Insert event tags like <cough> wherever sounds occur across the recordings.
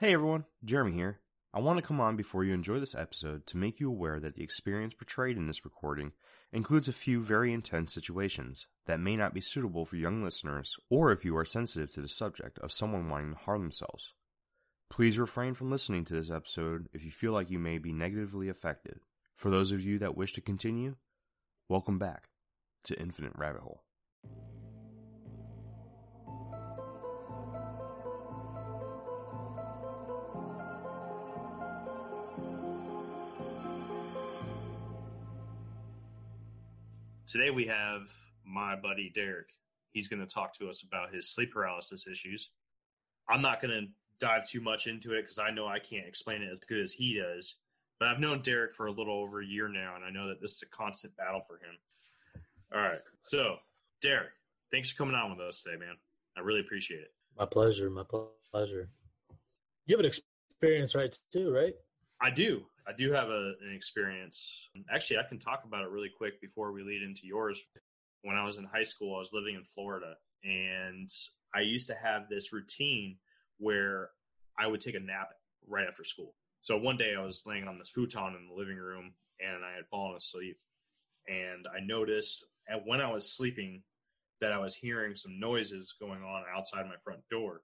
Hey everyone, Jeremy here. I want to come on before you enjoy this episode to make you aware that the experience portrayed in this recording includes a few very intense situations that may not be suitable for young listeners or if you are sensitive to the subject of someone wanting to harm themselves. Please refrain from listening to this episode if you feel like you may be negatively affected. For those of you that wish to continue, welcome back to Infinite Rabbit Hole. Today we have my buddy Derek. He's going to talk to us about his sleep paralysis issues. I'm not going to dive too much into it because I know I can't explain it as good as he does. But I've known Derek for a little over a year now, and I know that this is a constant battle for him. All right. So, Derek, thanks for coming on with us today, man. I really appreciate it. My pleasure. My pleasure. You have an experience, right? Too, right? I do. I do have a, an experience. Actually, I can talk about it really quick before we lead into yours. When I was in high school, I was living in Florida, and I used to have this routine where I would take a nap right after school. So one day I was laying on this futon in the living room and I had fallen asleep. And I noticed at when I was sleeping that I was hearing some noises going on outside my front door,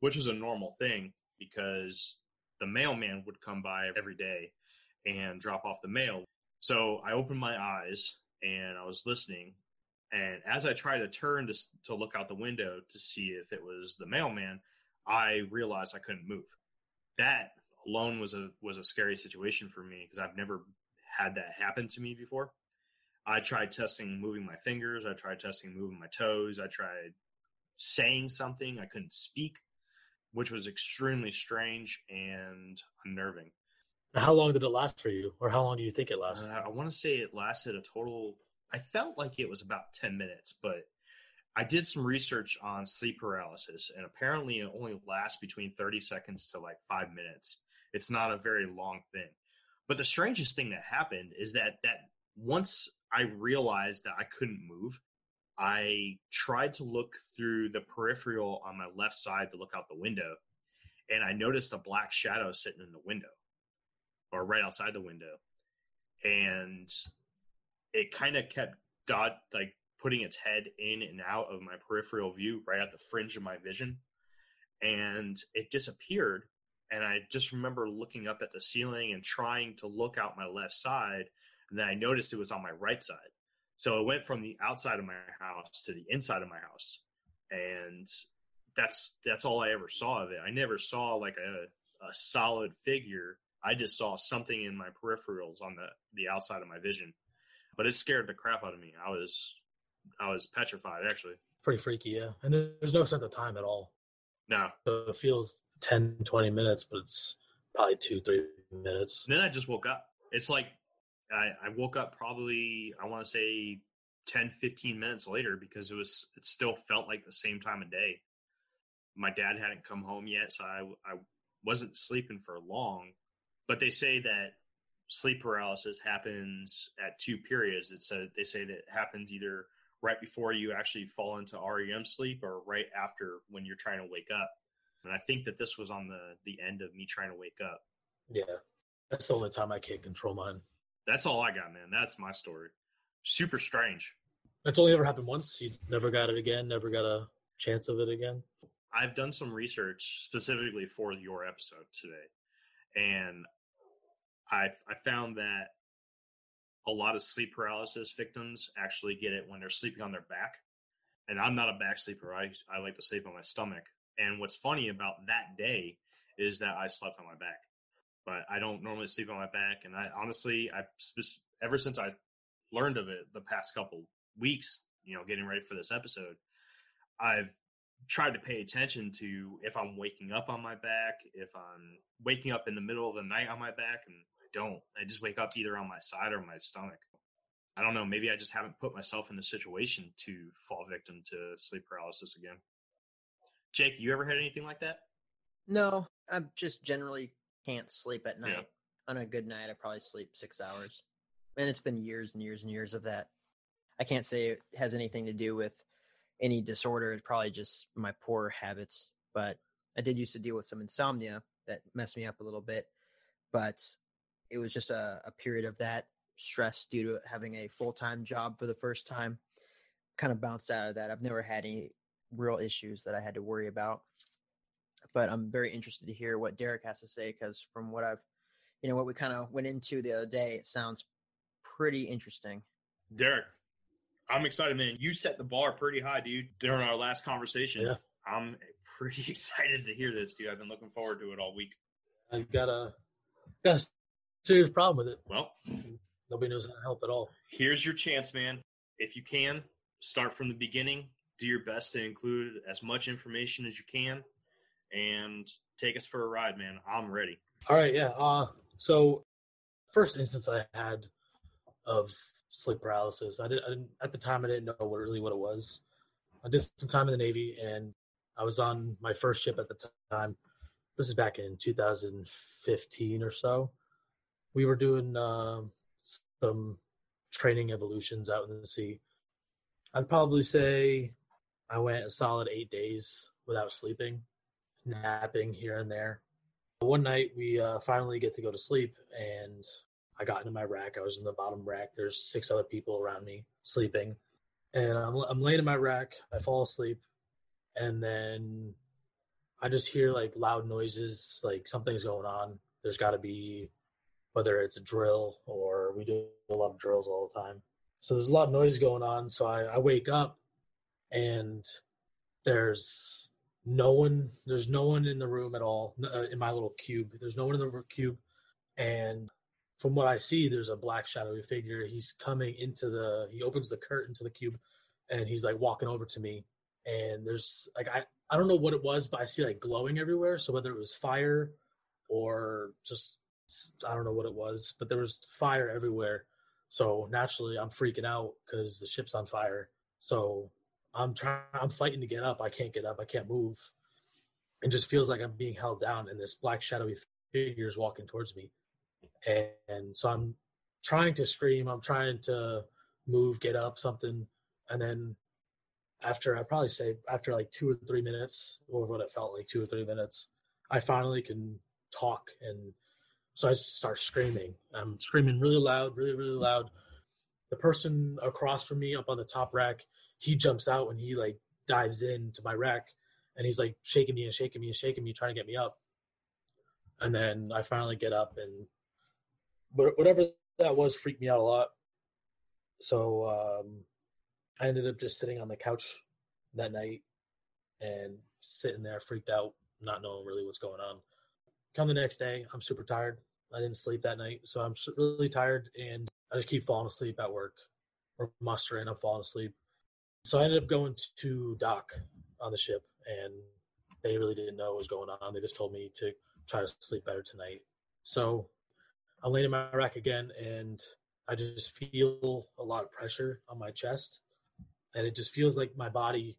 which was a normal thing because the mailman would come by every day and drop off the mail. So I opened my eyes and I was listening. And as I tried to turn to, to look out the window to see if it was the mailman, I realized I couldn't move. That alone was a was a scary situation for me because I've never had that happen to me before. I tried testing moving my fingers. I tried testing moving my toes. I tried saying something. I couldn't speak, which was extremely strange and unnerving. How long did it last for you, or how long do you think it lasted? Uh, I want to say it lasted a total. I felt like it was about ten minutes, but I did some research on sleep paralysis, and apparently it only lasts between 30 seconds to like five minutes. It's not a very long thing. But the strangest thing that happened is that that once I realized that I couldn't move, I tried to look through the peripheral on my left side to look out the window, and I noticed a black shadow sitting in the window, or right outside the window, and it kind of kept dot like putting its head in and out of my peripheral view right at the fringe of my vision and it disappeared and i just remember looking up at the ceiling and trying to look out my left side and then i noticed it was on my right side so it went from the outside of my house to the inside of my house and that's that's all i ever saw of it i never saw like a, a solid figure i just saw something in my peripherals on the the outside of my vision but it scared the crap out of me i was I was petrified actually. Pretty freaky, yeah. And there's no sense of time at all. No. So it feels 10, 20 minutes, but it's probably two, three minutes. And then I just woke up. It's like I, I woke up probably, I want to say 10, 15 minutes later because it was, it still felt like the same time of day. My dad hadn't come home yet, so I, I wasn't sleeping for long. But they say that sleep paralysis happens at two periods. It's a, they say that it happens either right before you actually fall into REM sleep or right after when you're trying to wake up. And I think that this was on the the end of me trying to wake up. Yeah. That's the only time I can't control mine. That's all I got, man. That's my story. Super strange. That's only ever happened once. You never got it again, never got a chance of it again. I've done some research specifically for your episode today. And I I found that a lot of sleep paralysis victims actually get it when they're sleeping on their back. And I'm not a back sleeper. I, I like to sleep on my stomach. And what's funny about that day is that I slept on my back. But I don't normally sleep on my back. And I honestly, I ever since I learned of it the past couple weeks, you know, getting ready for this episode, I've tried to pay attention to if I'm waking up on my back, if I'm waking up in the middle of the night on my back, and I don't. I just wake up either on my side or my stomach. I don't know. Maybe I just haven't put myself in the situation to fall victim to sleep paralysis again. Jake, you ever had anything like that? No, I'm just generally can't sleep at night. Yeah. On a good night, I probably sleep six hours. And it's been years and years and years of that. I can't say it has anything to do with any disorder. It's probably just my poor habits. But I did used to deal with some insomnia that messed me up a little bit, but it was just a, a period of that stress due to having a full time job for the first time. Kind of bounced out of that. I've never had any real issues that I had to worry about. But I'm very interested to hear what Derek has to say because from what I've, you know, what we kind of went into the other day, it sounds pretty interesting. Derek, I'm excited, man. You set the bar pretty high, dude, during our last conversation. Yeah. I'm <laughs> pretty excited to hear this, dude. I've been looking forward to it all week. I've got a got a serious problem with it. Well, Nobody knows how to help at all. here's your chance, man. If you can, start from the beginning. Do your best to include as much information as you can and take us for a ride, man. I'm ready. All right, yeah. Uh, so first instance I had of sleep paralysis, I, did, I didn't at the time I didn't know what really what it was. I did some time in the Navy, and I was on my first ship at the time. This is back in 2015 or so. We were doing um some training evolutions out in the sea. I'd probably say I went a solid eight days without sleeping, napping here and there. One night we uh, finally get to go to sleep, and I got into my rack. I was in the bottom rack. There's six other people around me sleeping, and I'm I'm laying in my rack. I fall asleep, and then I just hear like loud noises, like something's going on. There's got to be whether it's a drill or we do a lot of drills all the time. So there's a lot of noise going on. So I, I wake up and there's no one there's no one in the room at all uh, in my little cube. There's no one in the cube. And from what i see there's a black shadowy figure. He's coming into the he opens the curtain to the cube and he's like walking over to me. And there's like i i don't know what it was but i see like glowing everywhere. So whether it was fire or just i don't know what it was but there was fire everywhere. So naturally i'm freaking out because the ship's on fire. So I'm trying, I'm fighting to get up. I can't get up. I can't move. It just feels like I'm being held down, and this black shadowy figure is walking towards me. And, and so I'm trying to scream. I'm trying to move, get up, something. And then after, I probably say after like two or three minutes, or what it felt like two or three minutes, I finally can talk. And so I start screaming. I'm screaming really loud, really, really loud. The person across from me up on the top rack, he jumps out and he like dives into my rack and he's like shaking me and shaking me and shaking me, trying to get me up. And then I finally get up and whatever that was freaked me out a lot. So um, I ended up just sitting on the couch that night and sitting there freaked out, not knowing really what's going on. Come the next day, I'm super tired. I didn't sleep that night, so I'm really tired and I just keep falling asleep at work. We're mustering, I'm falling asleep. So I ended up going to doc on the ship, and they really didn't know what was going on. They just told me to try to sleep better tonight. So I'm laying in my rack again, and I just feel a lot of pressure on my chest, and it just feels like my body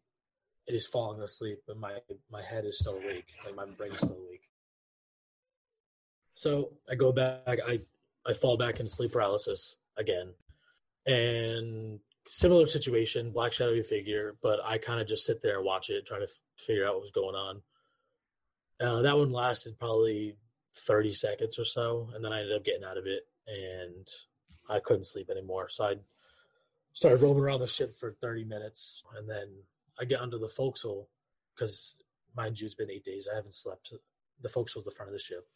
is falling asleep, but my my head is still awake, like my brain is still awake. So I go back, I I fall back into sleep paralysis again, and similar situation, black shadowy figure, but I kind of just sit there and watch it, trying to f- figure out what was going on. Uh, that one lasted probably 30 seconds or so, and then I ended up getting out of it, and I couldn't sleep anymore. So I started roaming around the ship for 30 minutes, and then I get under the forecastle because, mind you, it's been eight days. I haven't slept. The forecastle's the front of the ship.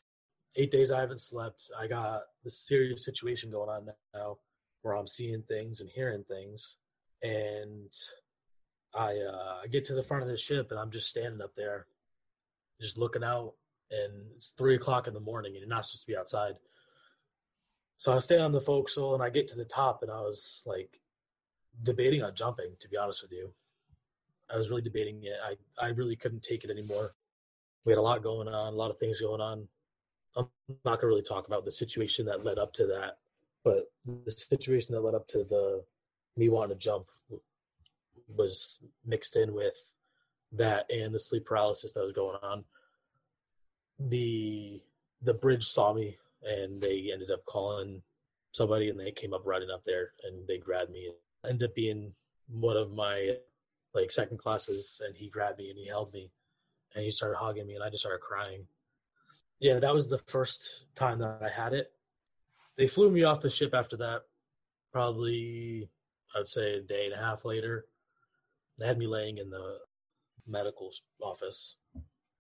Eight days I haven't slept. I got this serious situation going on now where I'm seeing things and hearing things. And I uh, get to the front of the ship and I'm just standing up there, just looking out. And it's three o'clock in the morning, and you're not supposed to be outside. So I stay on the forecastle and I get to the top, and I was like debating on jumping. To be honest with you, I was really debating it. I I really couldn't take it anymore. We had a lot going on, a lot of things going on. I'm not gonna really talk about the situation that led up to that but the situation that led up to the me wanting to jump was mixed in with that and the sleep paralysis that was going on. The the bridge saw me and they ended up calling somebody and they came up running up there and they grabbed me. Ended up being one of my like second classes and he grabbed me and he held me and he started hugging me, and I just started crying. Yeah, that was the first time that I had it. They flew me off the ship after that. Probably, I'd say a day and a half later. They had me laying in the medical office.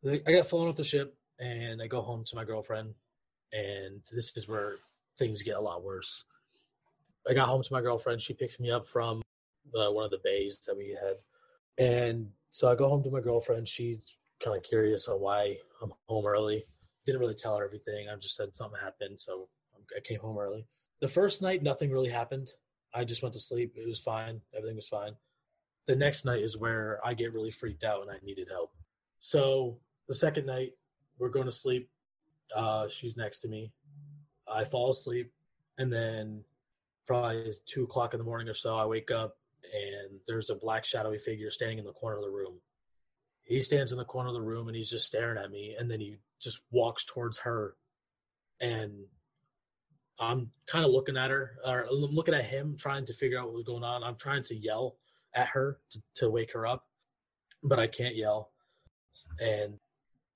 I got flown off the ship, and I go home to my girlfriend, and this is where things get a lot worse. I got home to my girlfriend. She picks me up from uh, one of the bays that we had, and so I go home to my girlfriend. She's kind of curious on why I'm home early. Didn't really tell her everything. I just said something happened, so I came home early. The first night, nothing really happened. I just went to sleep. It was fine. Everything was fine. The next night is where I get really freaked out and I needed help. So the second night, we're going to sleep. Uh, she's next to me. I fall asleep, and then probably two o'clock in the morning or so, I wake up and there's a black shadowy figure standing in the corner of the room. He stands in the corner of the room and he's just staring at me, and then he just walks towards her, and I'm kind of looking at her, or looking at him, trying to figure out what was going on. I'm trying to yell at her to, to wake her up, but I can't yell. And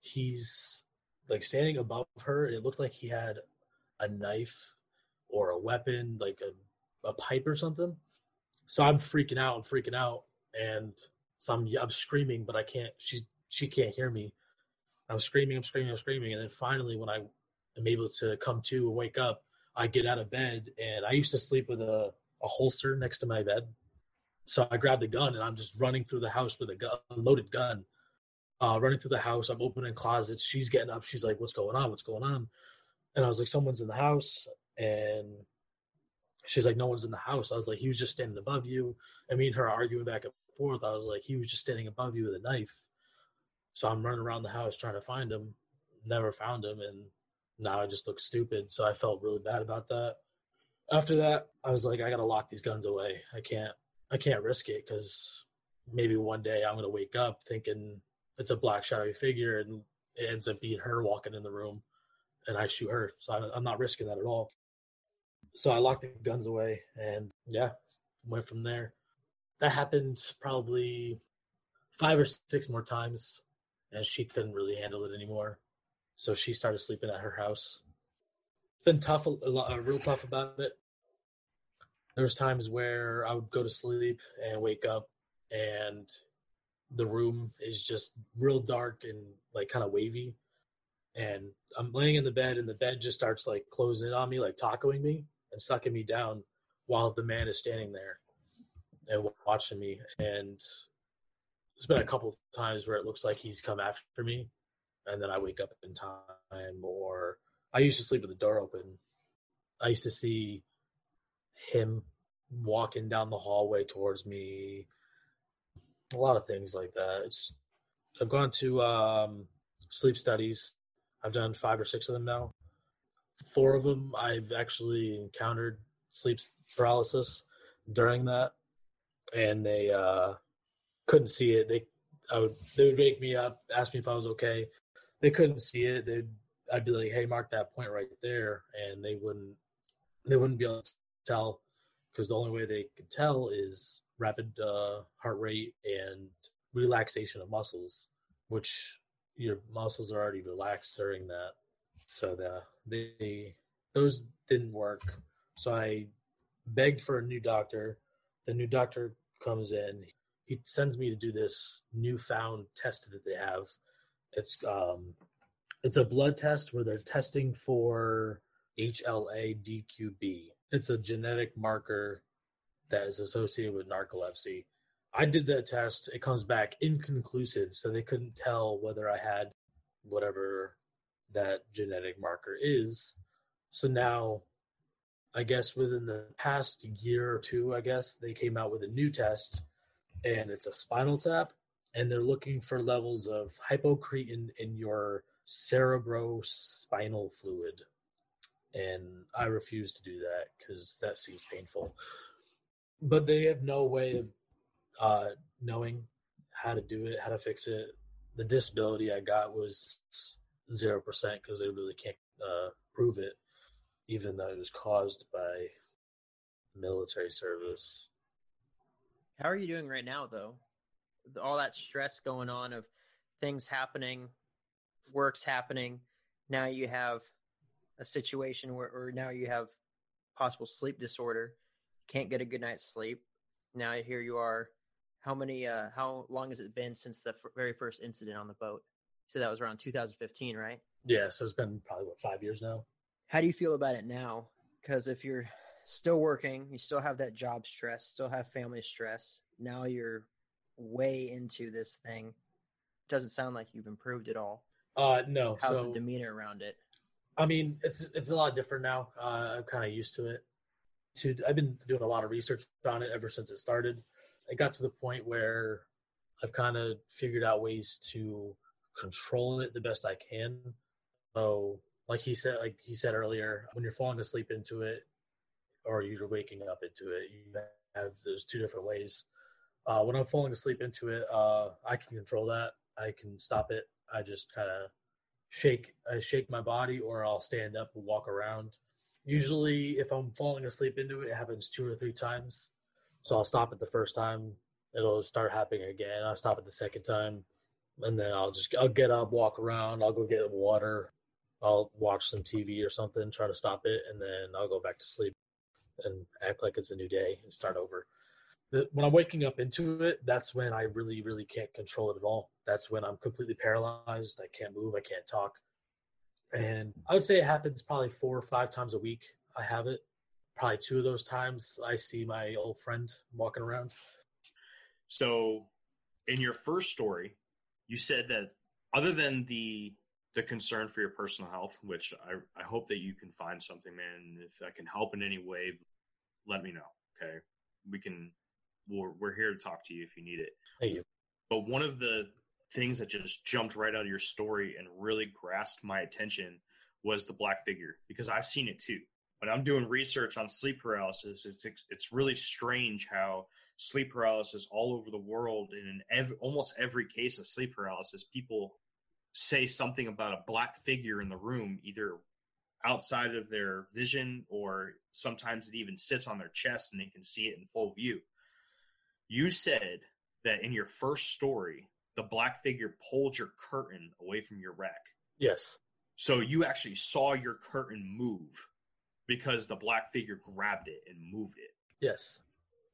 he's like standing above her, and it looked like he had a knife or a weapon, like a, a pipe or something. So I'm freaking out. I'm freaking out, and so I'm I'm screaming, but I can't. She she can't hear me. I'm screaming. I'm screaming. I'm screaming, and then finally, when I am able to come to and wake up, I get out of bed, and I used to sleep with a a holster next to my bed. So I grab the gun and I'm just running through the house with a, gun, a loaded gun. Uh, running through the house, I'm opening closets. She's getting up. She's like, "What's going on? What's going on?" And I was like, "Someone's in the house." And she's like, "No one's in the house." I was like, "He was just standing above you." And me and her arguing back and forth. I was like, "He was just standing above you with a knife." So I'm running around the house trying to find him. Never found him, and now I just look stupid. So I felt really bad about that. After that, I was like, I gotta lock these guns away. I can't I can't risk it because maybe one day I'm gonna wake up thinking it's a black shadowy figure and it ends up being her walking in the room and I shoot her. So I'm not risking that at all. So I locked the guns away and yeah, went from there. That happened probably five or six more times and she couldn't really handle it anymore. So she started sleeping at her house. It's been tough, a lot, real tough about it there was times where I would go to sleep and wake up and the room is just real dark and like kind of wavy and I'm laying in the bed and the bed just starts like closing in on me like tacoing me and sucking me down while the man is standing there and watching me and there's been a couple of times where it looks like he's come after me and then I wake up in time or I used to sleep with the door open. I used to see him walking down the hallway towards me. A lot of things like that. It's I've gone to um, sleep studies. I've done five or six of them now. Four of them I've actually encountered sleep paralysis during that, and they uh, couldn't see it. They I would they would wake me up, ask me if I was okay. They couldn't see it. They'd I'd be like, "Hey, mark that point right there," and they wouldn't they wouldn't be able to tell because the only way they could tell is rapid uh, heart rate and relaxation of muscles, which your muscles are already relaxed during that. So the they those didn't work. So I begged for a new doctor. The new doctor comes in. He sends me to do this newfound test that they have. It's um, it's a blood test where they're testing for HLA DQB, it's a genetic marker that is associated with narcolepsy. I did that test. It comes back inconclusive, so they couldn't tell whether I had whatever that genetic marker is. So now, I guess within the past year or two, I guess they came out with a new test, and it's a spinal tap, and they're looking for levels of hypocretin in your cerebrospinal fluid and I refuse to do that because that seems painful. But they have no way of uh, knowing how to do it, how to fix it. The disability I got was zero percent because they really can't uh, prove it, even though it was caused by military service. How are you doing right now, though? All that stress going on of things happening, works happening. Now you have a situation where, or now you have possible sleep disorder, can't get a good night's sleep. Now here you are. How many? Uh, how long has it been since the f- very first incident on the boat? So that was around 2015, right? Yeah, so it's been probably what five years now. How do you feel about it now? Because if you're still working, you still have that job stress, still have family stress. Now you're way into this thing. Doesn't sound like you've improved at all. Uh, no. How's so, the demeanor around it? I mean, it's it's a lot different now. Uh, I'm kind of used to it. To I've been doing a lot of research on it ever since it started. It got to the point where I've kind of figured out ways to control it the best I can. So, like he said, like he said earlier, when you're falling asleep into it, or you're waking up into it, you have those two different ways. Uh, when I'm falling asleep into it, uh, I can control that. I can stop it. I just kind of shake I shake my body or I'll stand up and walk around. Usually if I'm falling asleep into it, it happens two or three times. So I'll stop it the first time, it'll start happening again. I'll stop it the second time, and then I'll just I'll get up, walk around, I'll go get water, I'll watch some TV or something, try to stop it, and then I'll go back to sleep and act like it's a new day and start over. When I'm waking up into it, that's when I really, really can't control it at all. That's when I'm completely paralyzed. I can't move. I can't talk. And I would say it happens probably four or five times a week. I have it. Probably two of those times I see my old friend walking around. So, in your first story, you said that other than the the concern for your personal health, which I, I hope that you can find something, man. If I can help in any way, let me know. Okay, we can. We're we're here to talk to you if you need it. Thank you. But one of the things that just jumped right out of your story and really grasped my attention was the black figure because I've seen it too. When I'm doing research on sleep paralysis, it's it's really strange how sleep paralysis all over the world and in ev- almost every case of sleep paralysis, people say something about a black figure in the room, either outside of their vision or sometimes it even sits on their chest and they can see it in full view. You said that in your first story, the black figure pulled your curtain away from your rack. Yes. So you actually saw your curtain move because the black figure grabbed it and moved it. Yes.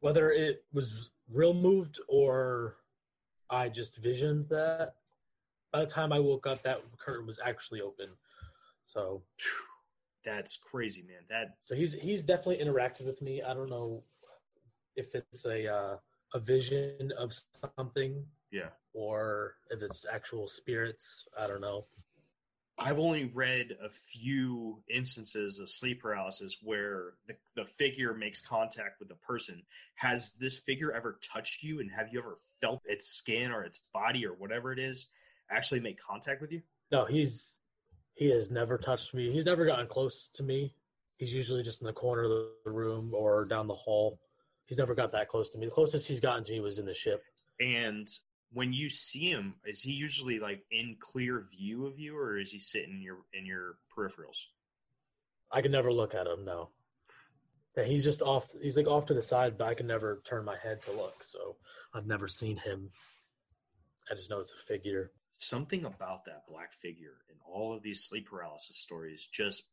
Whether it was real moved or I just visioned that, by the time I woke up, that curtain was actually open. So That's crazy, man. That so he's he's definitely interacted with me. I don't know if it's a uh, a vision of something yeah. or if it's actual spirits. I don't know. I've only read a few instances of sleep paralysis where the, the figure makes contact with the person. Has this figure ever touched you and have you ever felt its skin or its body or whatever it is actually make contact with you? No, he's he has never touched me. He's never gotten close to me. He's usually just in the corner of the room or down the hall. He's never got that close to me. The closest he's gotten to me was in the ship. And when you see him, is he usually like in clear view of you or is he sitting in your in your peripherals? I can never look at him. No, yeah, he's just off. He's like off to the side, but I can never turn my head to look. So I've never seen him. I just know it's a figure. Something about that black figure in all of these sleep paralysis stories just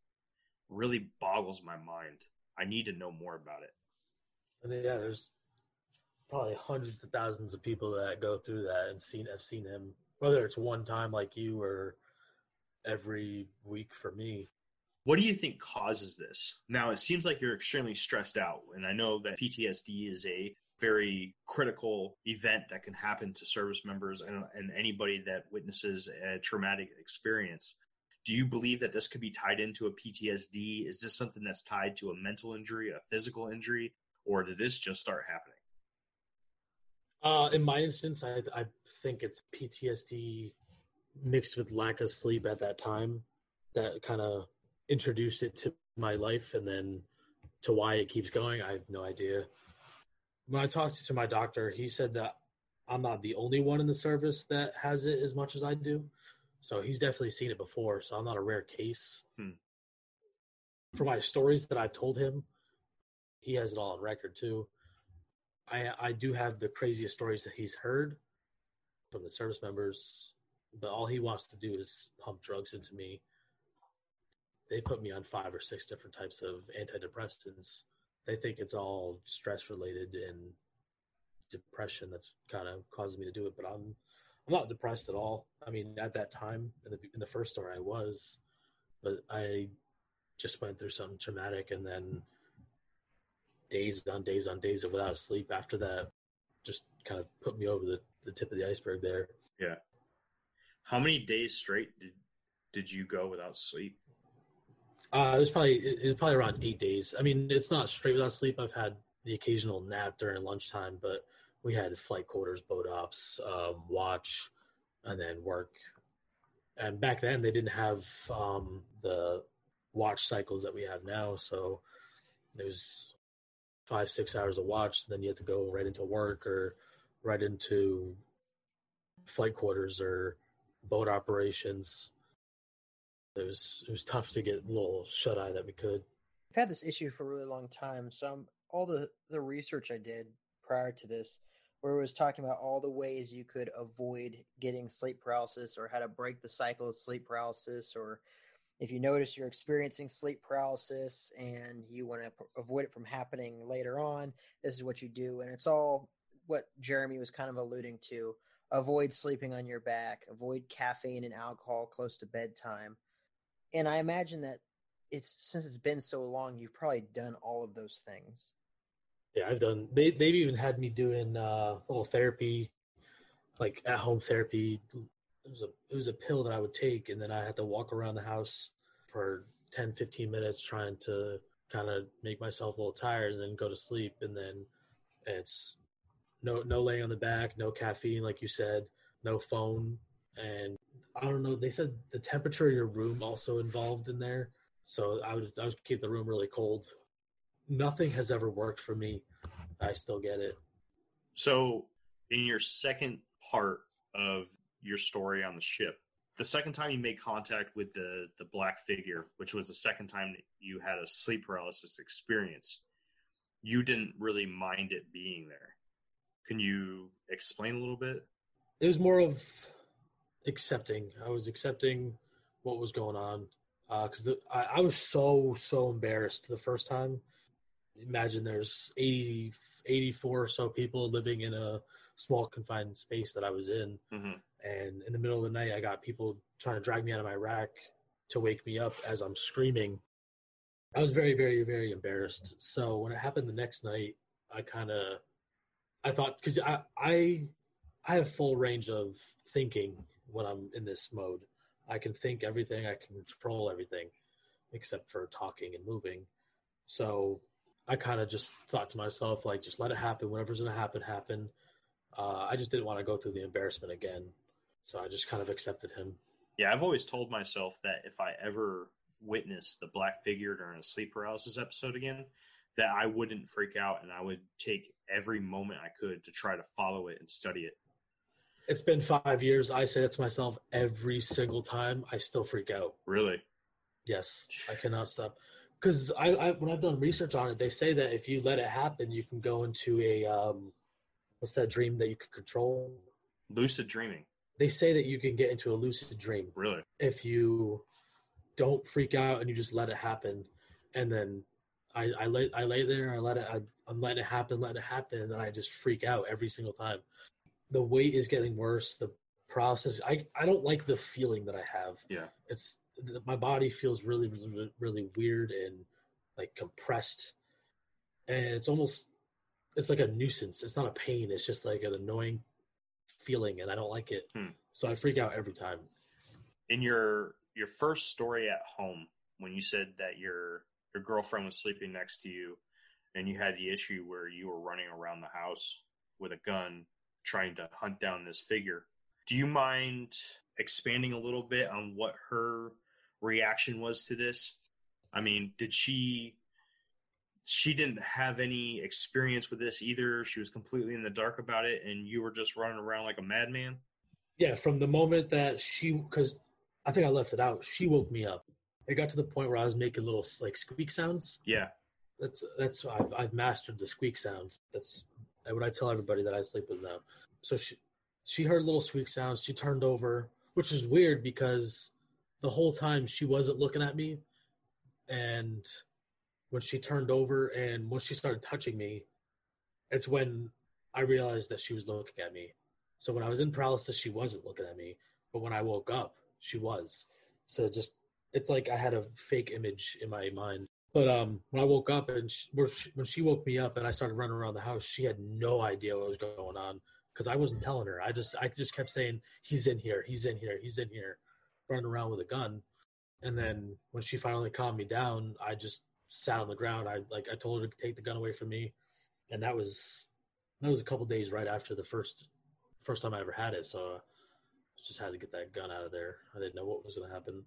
really boggles my mind. I need to know more about it. And then, yeah, there's probably hundreds of thousands of people that go through that and seen have seen him, whether it's one time like you or every week for me. What do you think causes this? Now, it seems like you're extremely stressed out, and I know that PTSD is a very critical event that can happen to service members and, and anybody that witnesses a traumatic experience. Do you believe that this could be tied into a PTSD? Is this something that's tied to a mental injury, a physical injury, or did this just start happening? Uh, in my instance, I, I think it's PTSD mixed with lack of sleep at that time that kind of introduced it to my life and then to why it keeps going. I have no idea. When I talked to my doctor, he said that I'm not the only one in the service that has it as much as I do. So he's definitely seen it before. So I'm not a rare case. Hmm. For my stories that I've told him, he has it all on record too. I I do have the craziest stories that he's heard from the service members. but all he wants to do is pump drugs into me. They put me on five or six different types of antidepressants. They think it's all stress related and depression that's kind of causing me to do it, but I'm I'm not depressed at all. I mean, at that time in the in the first story, I was, but I just went through something traumatic, and then days on days on days of without sleep after that just kind of put me over the, the tip of the iceberg there. Yeah. How many days straight did did you go without sleep? Uh, it was probably it was probably around eight days. I mean, it's not straight without sleep. I've had the occasional nap during lunchtime, but we had flight quarters, boat ops, um, watch, and then work. And back then, they didn't have um, the watch cycles that we have now, so it was five six hours of watch. Then you had to go right into work or right into flight quarters or boat operations. It was it was tough to get a little shut eye that we could. I've had this issue for a really long time. So I'm, all the the research I did prior to this, where it was talking about all the ways you could avoid getting sleep paralysis or how to break the cycle of sleep paralysis or if you notice you're experiencing sleep paralysis and you want to avoid it from happening later on, this is what you do. And it's all what Jeremy was kind of alluding to. Avoid sleeping on your back, avoid caffeine and alcohol close to bedtime. And I imagine that it's since it's been so long, you've probably done all of those things. Yeah, I've done. They they've even had me doing uh, little therapy, like at home therapy, it was a it was a pill that I would take, and then I had to walk around the house for 10, 15 minutes trying to kind of make myself a little tired, and then go to sleep, and then it's no no laying on the back, no caffeine, like you said, no phone, and I don't know. They said the temperature of your room also involved in there, so I would I would keep the room really cold. Nothing has ever worked for me. I still get it. So, in your second part of your story on the ship. The second time you made contact with the the black figure, which was the second time that you had a sleep paralysis experience, you didn't really mind it being there. Can you explain a little bit? It was more of accepting. I was accepting what was going on because uh, I, I was so so embarrassed the first time. Imagine there's 80, 84 or so people living in a small confined space that I was in. Mm-hmm. And in the middle of the night, I got people trying to drag me out of my rack to wake me up as I'm screaming. I was very, very, very embarrassed. So when it happened the next night, I kind of, I thought because I, I, I have full range of thinking when I'm in this mode. I can think everything. I can control everything, except for talking and moving. So I kind of just thought to myself, like, just let it happen. Whatever's going to happen, happen. Uh, I just didn't want to go through the embarrassment again. So I just kind of accepted him. Yeah, I've always told myself that if I ever witness the black figure during a sleep paralysis episode again, that I wouldn't freak out and I would take every moment I could to try to follow it and study it. It's been five years. I say that to myself every single time. I still freak out. Really? Yes, I cannot stop. Because I, I, when I've done research on it, they say that if you let it happen, you can go into a um, what's that dream that you can control? Lucid dreaming. They say that you can get into a lucid dream. Really? If you don't freak out and you just let it happen, and then I, I lay I lay there, I let it, I, I'm letting it happen, letting it happen, and then I just freak out every single time. The weight is getting worse. The process, I I don't like the feeling that I have. Yeah. It's my body feels really really really weird and like compressed, and it's almost it's like a nuisance. It's not a pain. It's just like an annoying feeling, and I don't like it. Hmm. So I freak out every time. In your your first story at home, when you said that your your girlfriend was sleeping next to you, and you had the issue where you were running around the house with a gun trying to hunt down this figure. Do you mind expanding a little bit on what her reaction was to this? I mean, did she she didn't have any experience with this either. She was completely in the dark about it, and you were just running around like a madman. Yeah, from the moment that she, because I think I left it out, she woke me up. It got to the point where I was making little like squeak sounds. Yeah, that's that's I've, I've mastered the squeak sounds. That's what I tell everybody that I sleep with now. So she she heard little squeak sounds. She turned over, which is weird because the whole time she wasn't looking at me, and when she turned over and when she started touching me, it's when I realized that she was looking at me. So when I was in paralysis, she wasn't looking at me, but when I woke up, she was. So just it's like I had a fake image in my mind. But um, when I woke up and she, when she woke me up and I started running around the house, she had no idea what was going on because I wasn't telling her. I just I just kept saying he's in here, he's in here, he's in here, running around with a gun. And then when she finally calmed me down, I just sat on the ground. I like I told her to take the gun away from me, and that was that was a couple days right after the first first time I ever had it. So I just had to get that gun out of there. I didn't know what was going to happen.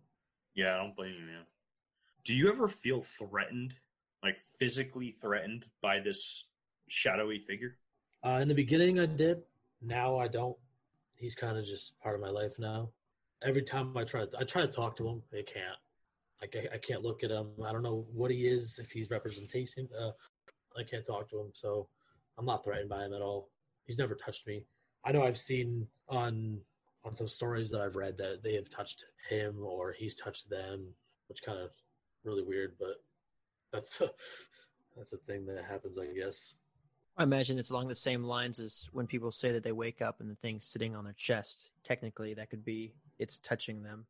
Yeah, I don't blame you, man. Do you ever feel threatened, like physically threatened by this shadowy figure? Uh, in the beginning, I did. Now I don't. He's kind of just part of my life now. Every time I try, I try to talk to him. I can't. I, I can't look at him. I don't know what he is. If he's representation, uh, I can't talk to him. So I'm not threatened by him at all. He's never touched me. I know I've seen on on some stories that I've read that they have touched him or he's touched them, which kind of really weird, but that's a, <laughs> that's a thing that happens, I guess. I imagine it's along the same lines as when people say that they wake up and the thing's sitting on their chest. Technically, that could be it's touching them.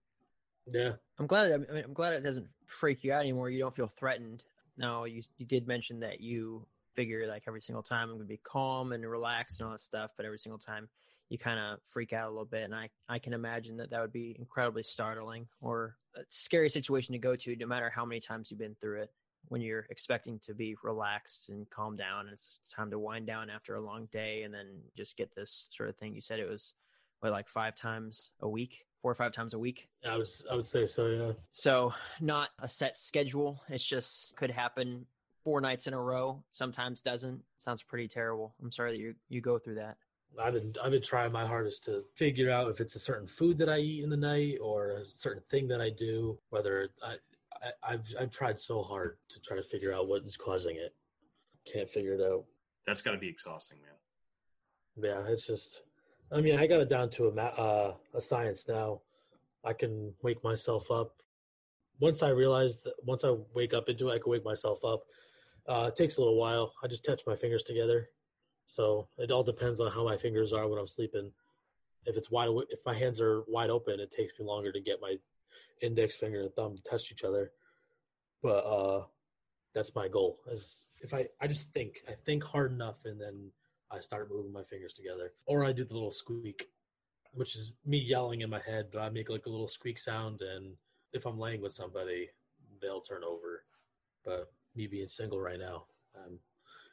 Yeah, I'm glad. I mean, I'm glad it doesn't freak you out anymore. You don't feel threatened. No, you you did mention that you figure like every single time I'm gonna be calm and relaxed and all that stuff, but every single time you kind of freak out a little bit, and I I can imagine that that would be incredibly startling or a scary situation to go to, no matter how many times you've been through it. When you're expecting to be relaxed and calm down, and it's time to wind down after a long day, and then just get this sort of thing. You said it was what like five times a week four or five times a week. I was I would say so, yeah. So not a set schedule. It's just could happen four nights in a row. Sometimes doesn't. Sounds pretty terrible. I'm sorry that you you go through that. I've been I've been trying my hardest to figure out if it's a certain food that I eat in the night or a certain thing that I do. Whether I, I I've I've tried so hard to try to figure out what is causing it. Can't figure it out. That's got to be exhausting, man. Yeah, it's just I mean, I got it down to a uh, a science now. I can wake myself up. Once I realize that, once I wake up into it, I can wake myself up. Uh, it takes a little while. I just touch my fingers together, so it all depends on how my fingers are when I'm sleeping. If it's wide, if my hands are wide open, it takes me longer to get my index finger and thumb to touch each other. But uh, that's my goal. Is if I I just think I think hard enough, and then I start moving my fingers together. Or I do the little squeak, which is me yelling in my head, but I make like a little squeak sound. And if I'm laying with somebody, they'll turn over. But me being single right now, I'm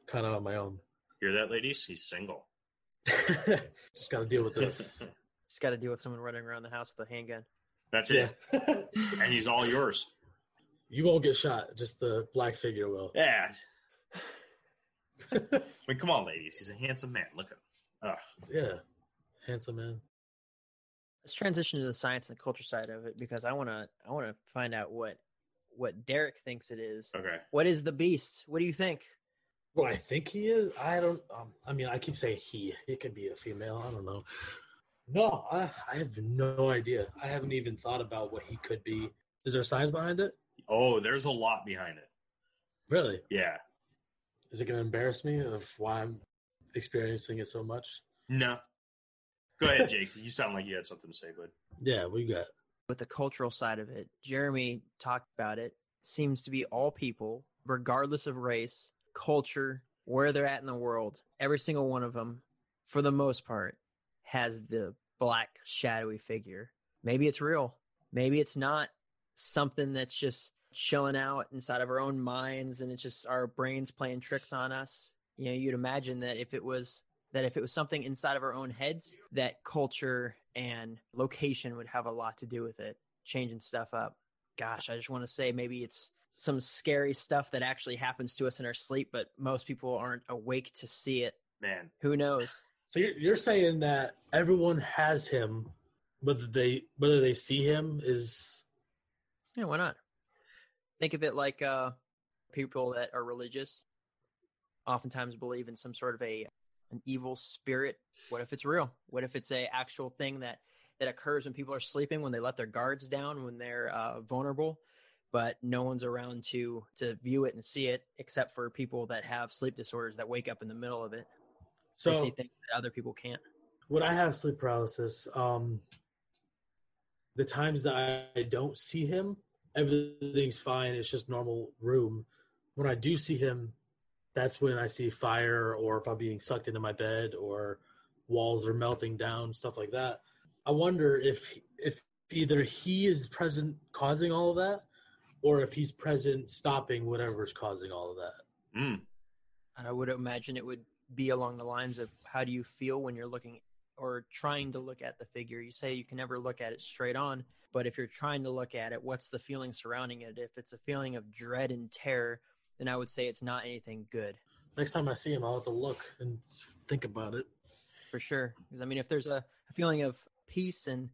kind of on my own. Hear that, ladies? He's single. <laughs> Just got to deal with <laughs> this. Just got to deal with someone running around the house with a handgun. That's it. and he's all yours. You won't get shot. Just the black figure will. Yeah. <laughs> I mean, come on, ladies. He's a handsome man. Look at him. Ugh. Yeah, handsome man. Let's transition to the science and the culture side of it because I want to. I want to find out what what Derek thinks it is. Okay. What is the beast? What do you think? What I think he is, I don't. Um, I mean, I keep saying he. It could be a female. I don't know. No, I, I have no idea. I haven't even thought about what he could be. Is there science behind it? Oh, there's a lot behind it. Really? Yeah. Is it going to embarrass me of why I'm experiencing it so much? No. Go ahead, Jake. you sound like you had something to say, bud. Yeah, we got. With the cultural side of it, Jeremy talked about it. Seems to be all people, regardless of race, culture, where they're at in the world. Every single one of them, for the most part, has the black shadowy figure. Maybe it's real. Maybe it's not something that's just chilling out inside of our own minds and it's just our brains playing tricks on us. You know, you'd imagine that if it was that if it was something inside of our own heads, that culture and location would have a lot to do with it, changing stuff up. Gosh, I just want to say maybe it's some scary stuff that actually happens to us in our sleep, but most people aren't awake to see it. Man, who knows? So you're, you're saying that everyone has him, whether they whether they see him is. Yeah, why not? Think of it like uh, people that are religious oftentimes believe in some sort of a an evil spirit. What if it's real? What if it's a actual thing that that occurs when people are sleeping when they let their guards down when they're uh, vulnerable but no one's around to to view it and see it except for people that have sleep disorders that wake up in the middle of it So they see things that other people can't when I have sleep paralysis, um, the times that I don't see him, everything's fine. It's just normal room. When I do see him, that's when I see fire, or if I'm being sucked into my bed, or walls are melting down, stuff like that. I wonder if if either he is present causing all of that, or if he's present stopping whatever's causing all of that. Mm. i would imagine it would be along the lines of how do you feel when you're looking or trying to look at the figure you say you can never look at it straight on but if you're trying to look at it what's the feeling surrounding it if it's a feeling of dread and terror then i would say it's not anything good Next time I see him, I'll have to look and think about it. for sure because i mean if there's a, a feeling of peace and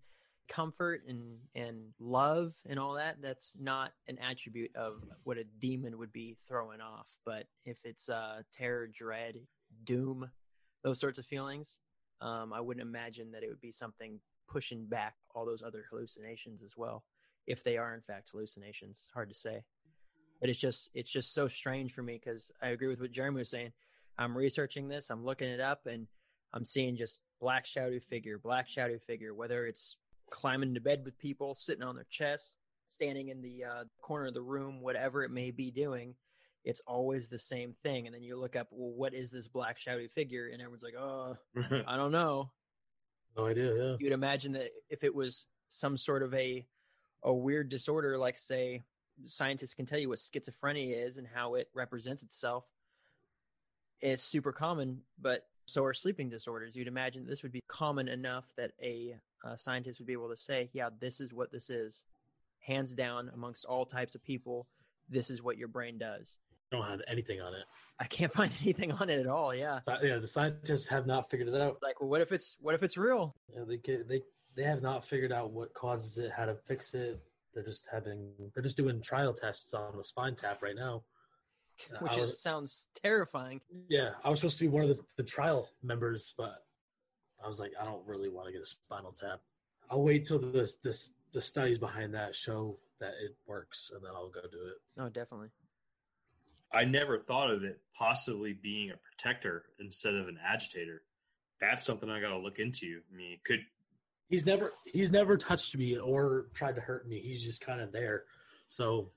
comfort and and love and all that that's not an attribute of what a demon would be throwing off. But if it's uh terror dread doom those sorts of feelings um i wouldn't imagine that it would be something pushing back all those other hallucinations as well if they are in fact hallucinations hard to say. But it's just it's just so strange for me because i agree with what jeremy was saying. I'm researching this i'm looking it up and i'm seeing just black shadow figure black shadow figure whether it's climbing into bed with people sitting on their chest standing in the uh, corner of the room whatever it may be doing it's always the same thing and then you look up well what is this black shadowy figure and everyone's like oh <laughs> i don't know No idea. Yeah. you'd imagine that if it was some sort of a a weird disorder like say scientists can tell you what schizophrenia is and how it represents itself it's super common but so are sleeping disorders you'd imagine this would be common enough that a, uh scientist would be able to say yeah this is what this is hands down amongst all types of people this is what your brain does I don't have anything on it. i can't <laughs> find anything on it at all yeah Yeah, the scientists have not figured it out. like well, what if it's what if it's real Yeah, they they they have not figured out what causes it, how to fix it. They're just having they're just doing trial tests on the spine tap right now. Which is was- sounds terrifying Yeah, I was supposed to be one of the, the trial members, but I was like, I don't really want to get a spinal tap. I'll wait till this this the studies behind that show that it works, and then I'll go do it. no definitely I never thought of it possibly being a protector instead of an agitator. That's something I got to look into. I mean, it could He's never he's never touched me or tried to hurt me. He's just kind of there. So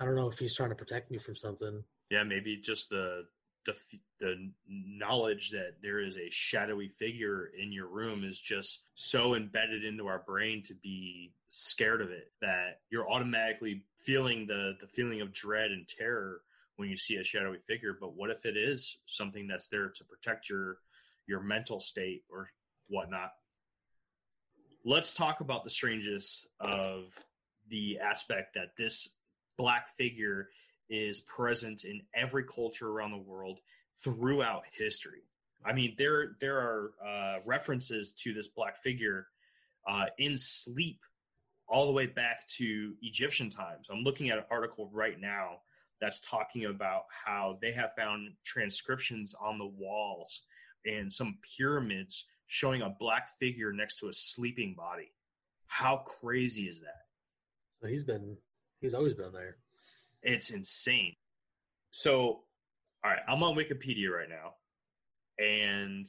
I don't know if he's trying to protect me from something. yeah, maybe just the the the knowledge that there is a shadowy figure in your room is just so embedded into our brain to be scared of it that you're automatically feeling the the feeling of dread and terror when you see a shadowy figure. But what if it is something that's there to protect your your mental state or whatnot? Let's talk about the strangeness of the aspect that this black figure is present in every culture around the world throughout history. I mean, there there are uh, references to this black figure uh, in sleep all the way back to Egyptian times. I'm looking at an article right now that's talking about how they have found transcriptions on the walls and some pyramids showing a black figure next to a sleeping body. How crazy is that? He's been he's always been there. It's insane. So, all right, I'm on Wikipedia right now, and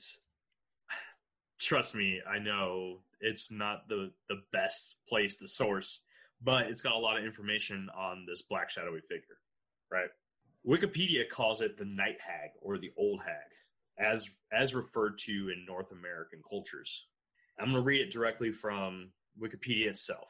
<sighs> trust me, I know it's not the the best place to source, but it's got a lot of information on this black shadowy figure, right? Wikipedia calls it the night hag or the old hag, as as referred to in North American cultures. I'm going to read it directly from Wikipedia itself.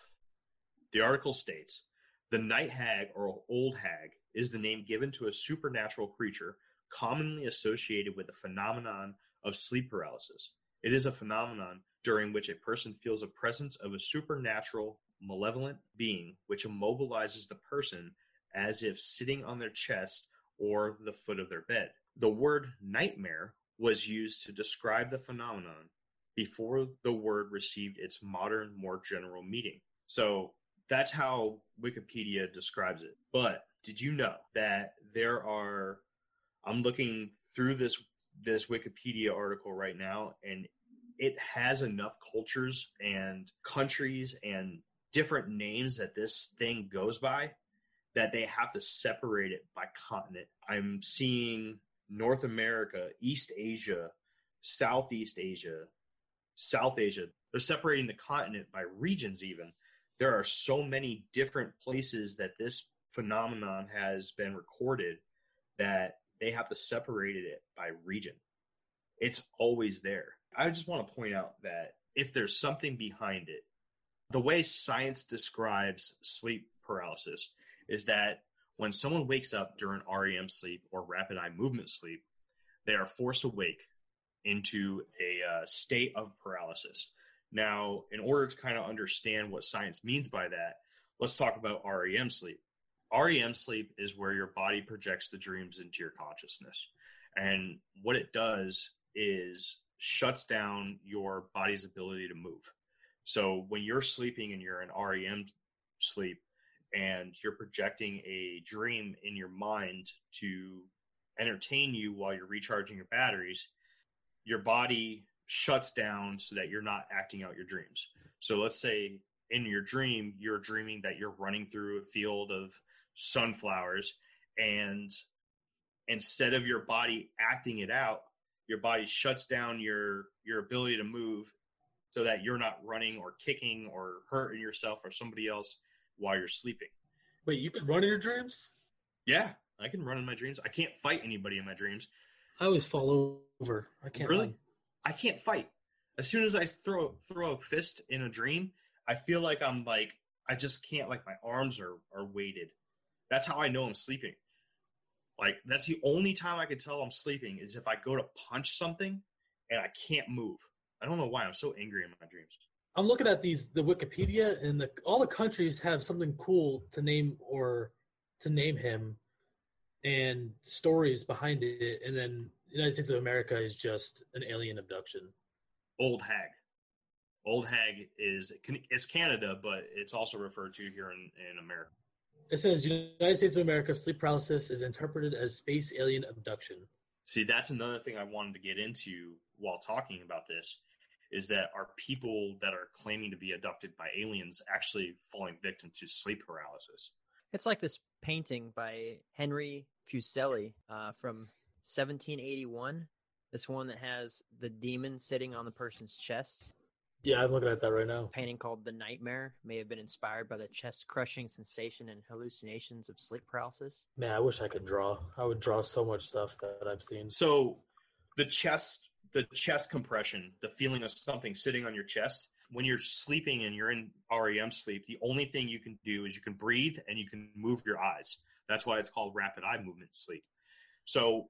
The article states The night hag or old hag is the name given to a supernatural creature commonly associated with the phenomenon of sleep paralysis. It is a phenomenon during which a person feels a presence of a supernatural, malevolent being which immobilizes the person as if sitting on their chest or the foot of their bed. The word nightmare was used to describe the phenomenon before the word received its modern, more general meaning. So that's how Wikipedia describes it. But did you know that there are I'm looking through this this Wikipedia article right now and it has enough cultures and countries and different names that this thing goes by that they have to separate it by continent. I'm seeing North America, East Asia, Southeast Asia, South Asia. They're separating the continent by regions, even. There are so many different places that this phenomenon has been recorded that they have to separate it by region. It's always there. I just want to point out that if there's something behind it, the way science describes sleep paralysis is that when someone wakes up during REM sleep or rapid eye movement sleep, they are forced awake into a uh, state of paralysis. Now, in order to kind of understand what science means by that, let's talk about REM sleep. REM sleep is where your body projects the dreams into your consciousness. And what it does is shuts down your body's ability to move. So when you're sleeping and you're in REM sleep and you're projecting a dream in your mind to entertain you while you're recharging your batteries, your body shuts down so that you're not acting out your dreams. So let's say in your dream, you're dreaming that you're running through a field of sunflowers and instead of your body acting it out, your body shuts down your your ability to move so that you're not running or kicking or hurting yourself or somebody else while you're sleeping. Wait, you can run in your dreams? Yeah, I can run in my dreams. I can't fight anybody in my dreams. I always fall over. I can't Really? run. I can't fight. As soon as I throw throw a fist in a dream, I feel like I'm like I just can't like my arms are are weighted. That's how I know I'm sleeping. Like that's the only time I can tell I'm sleeping is if I go to punch something and I can't move. I don't know why I'm so angry in my dreams. I'm looking at these the Wikipedia and the all the countries have something cool to name or to name him and stories behind it and then United States of America is just an alien abduction. Old hag. Old hag is it's Canada, but it's also referred to here in, in America. It says United States of America sleep paralysis is interpreted as space alien abduction. See, that's another thing I wanted to get into while talking about this is that are people that are claiming to be abducted by aliens actually falling victim to sleep paralysis? It's like this painting by Henry Fuseli uh, from 1781. This one that has the demon sitting on the person's chest. Yeah, I'm looking at that right now. painting called The Nightmare may have been inspired by the chest crushing sensation and hallucinations of sleep paralysis. Man, I wish I could draw. I would draw so much stuff that I've seen. So the chest, the chest compression, the feeling of something sitting on your chest. When you're sleeping and you're in REM sleep, the only thing you can do is you can breathe and you can move your eyes. That's why it's called rapid eye movement sleep. So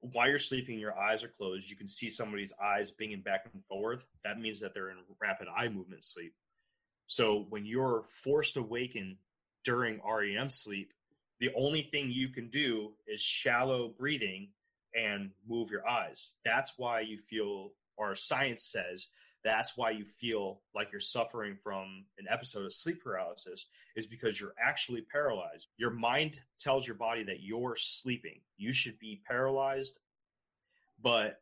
while you're sleeping, your eyes are closed. You can see somebody's eyes binging back and forth. That means that they're in rapid eye movement sleep. So when you're forced to awaken during REM sleep, the only thing you can do is shallow breathing and move your eyes. That's why you feel, or science says, that's why you feel like you're suffering from an episode of sleep paralysis, is because you're actually paralyzed. Your mind tells your body that you're sleeping. You should be paralyzed, but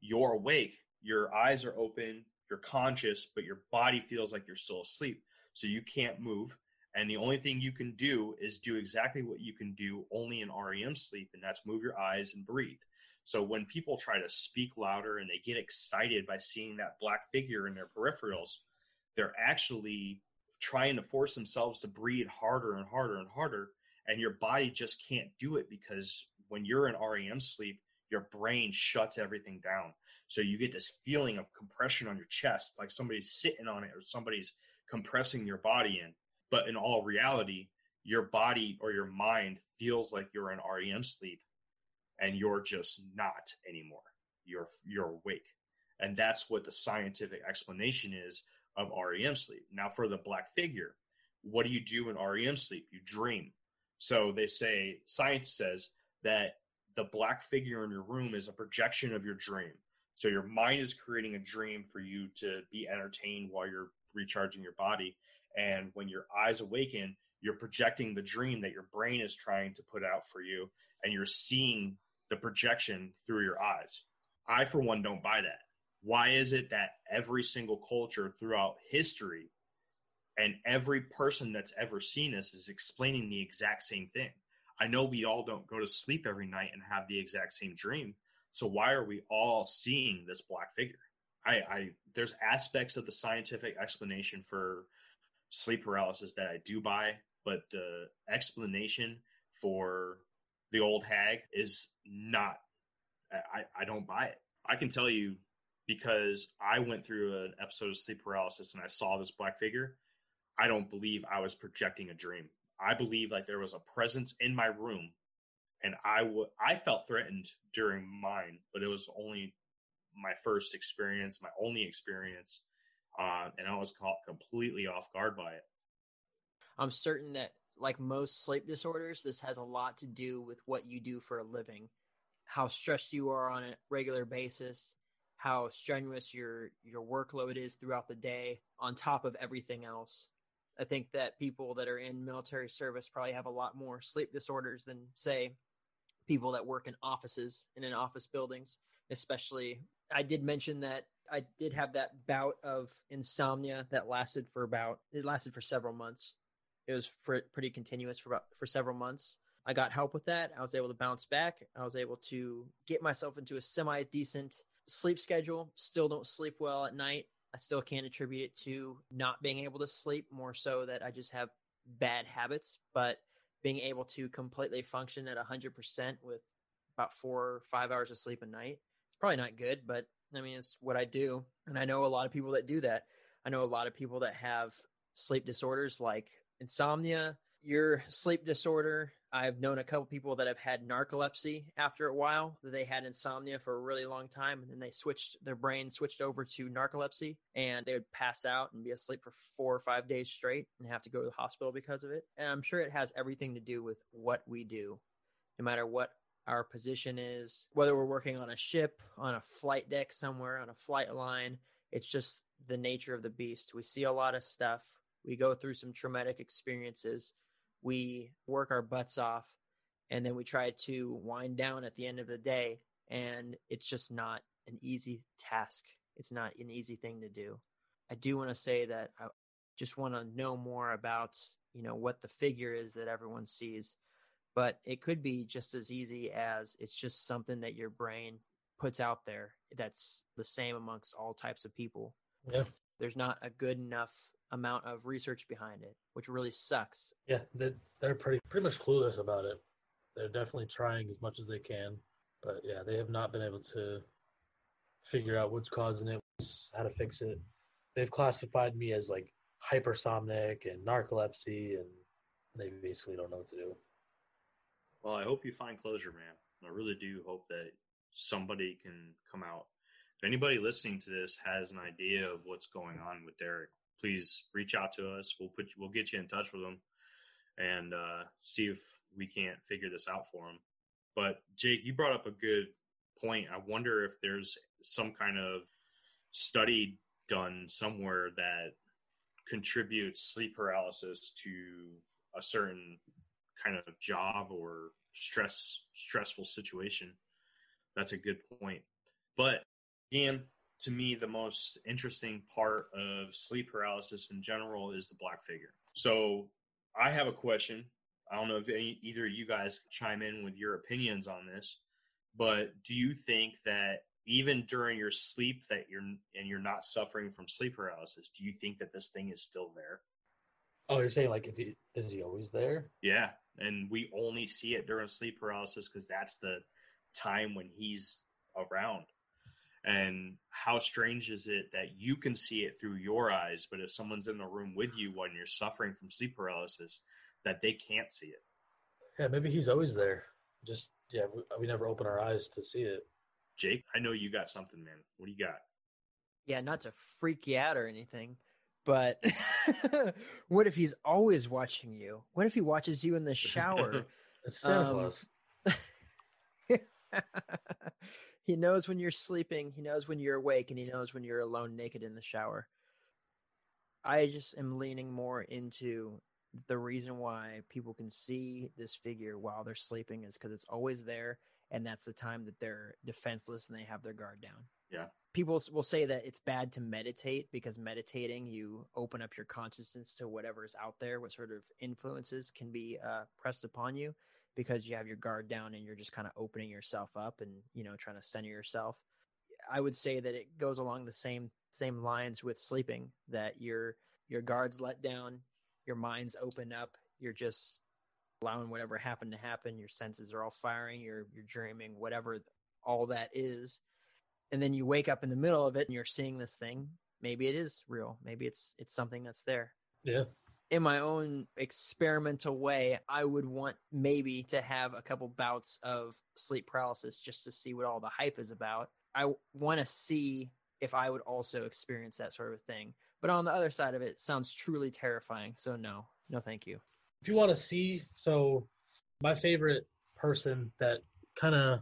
you're awake. Your eyes are open, you're conscious, but your body feels like you're still asleep. So you can't move. And the only thing you can do is do exactly what you can do only in REM sleep, and that's move your eyes and breathe. So when people try to speak louder and they get excited by seeing that black figure in their peripherals, they're actually trying to force themselves to breathe harder and harder and harder. And your body just can't do it because when you're in REM sleep, your brain shuts everything down. So you get this feeling of compression on your chest, like somebody's sitting on it or somebody's compressing your body in. But in all reality, your body or your mind feels like you're in REM sleep and you're just not anymore. You're you're awake. And that's what the scientific explanation is of REM sleep. Now for the black figure, what do you do in REM sleep? You dream. So they say science says that the black figure in your room is a projection of your dream. So your mind is creating a dream for you to be entertained while you're recharging your body. And when your eyes awaken, you're projecting the dream that your brain is trying to put out for you, and you're seeing the projection through your eyes. I, for one, don't buy that. Why is it that every single culture throughout history and every person that's ever seen us is explaining the exact same thing? I know we all don't go to sleep every night and have the exact same dream. So why are we all seeing this black figure? I, I there's aspects of the scientific explanation for sleep paralysis that I do buy, but the explanation for the old hag is not I, I don't buy it. I can tell you because I went through an episode of sleep paralysis and I saw this black figure. I don't believe I was projecting a dream. I believe like there was a presence in my room and I would I felt threatened during mine, but it was only my first experience, my only experience, uh, and I was caught completely off guard by it. I'm certain that, like most sleep disorders, this has a lot to do with what you do for a living, how stressed you are on a regular basis, how strenuous your your workload is throughout the day, on top of everything else. I think that people that are in military service probably have a lot more sleep disorders than, say, people that work in offices and in office buildings, especially. I did mention that I did have that bout of insomnia that lasted for about it lasted for several months. It was pretty continuous for about for several months. I got help with that. I was able to bounce back. I was able to get myself into a semi decent sleep schedule. Still don't sleep well at night. I still can't attribute it to not being able to sleep, more so that I just have bad habits. But being able to completely function at 100% with about four or five hours of sleep a night, it's probably not good, but I mean, it's what I do. And I know a lot of people that do that. I know a lot of people that have sleep disorders like insomnia, your sleep disorder. I've known a couple people that have had narcolepsy after a while. They had insomnia for a really long time, and then they switched their brain switched over to narcolepsy, and they would pass out and be asleep for four or five days straight, and have to go to the hospital because of it. And I'm sure it has everything to do with what we do, no matter what our position is, whether we're working on a ship, on a flight deck somewhere, on a flight line. It's just the nature of the beast. We see a lot of stuff. We go through some traumatic experiences we work our butts off and then we try to wind down at the end of the day and it's just not an easy task it's not an easy thing to do i do want to say that i just want to know more about you know what the figure is that everyone sees but it could be just as easy as it's just something that your brain puts out there that's the same amongst all types of people Yeah. there's not a good enough amount of research behind it, which really sucks. Yeah, they, they're pretty pretty much clueless about it. They're definitely trying as much as they can, but yeah, they have not been able to figure out what's causing it, how to fix it. They've classified me as like hypersomnic and narcolepsy, and they basically don't know what to do. Well, I hope you find closure, man. I really do hope that somebody can come out. If anybody listening to this has an idea of what's going on with Derek, please reach out to us. We'll put you, we'll get you in touch with him and uh, see if we can't figure this out for him. But Jake, you brought up a good point. I wonder if there's some kind of study done somewhere that contributes sleep paralysis to a certain kind of job or stress stressful situation. That's a good point. But again, to me, the most interesting part of sleep paralysis in general is the black figure. So I have a question. I don't know if any, either of you guys chime in with your opinions on this, but do you think that even during your sleep that you're and you're not suffering from sleep paralysis, do you think that this thing is still there? Oh, you're saying like if he is he always there? Yeah, and we only see it during sleep paralysis because that's the time when he's around. And how strange is it that you can see it through your eyes, but if someone's in the room with you when you're suffering from sleep paralysis, that they can't see it? Yeah, maybe he's always there. Just yeah, we, we never open our eyes to see it. Jake, I know you got something, man. What do you got? Yeah, not to freak you out or anything, but <laughs> what if he's always watching you? What if he watches you in the shower? <laughs> It's Santa Um, Claus. <laughs> he knows when you're sleeping, he knows when you're awake, and he knows when you're alone naked in the shower. I just am leaning more into the reason why people can see this figure while they're sleeping is because it's always there, and that's the time that they're defenseless and they have their guard down. Yeah. People will say that it's bad to meditate because meditating, you open up your consciousness to whatever is out there, what sort of influences can be uh, pressed upon you because you have your guard down and you're just kind of opening yourself up and, you know, trying to center yourself. I would say that it goes along the same same lines with sleeping that your your guards let down, your mind's open up, you're just allowing whatever happened to happen, your senses are all firing, you're you're dreaming, whatever all that is. And then you wake up in the middle of it and you're seeing this thing. Maybe it is real. Maybe it's it's something that's there Yeah. in my own experimental way, I would want maybe to have a couple bouts of sleep paralysis just to see what all the hype is about. I want to see if I would also experience that sort of thing. But on the other side of it, it sounds truly terrifying. So no, no, thank you. if you want to see so my favorite person that kind of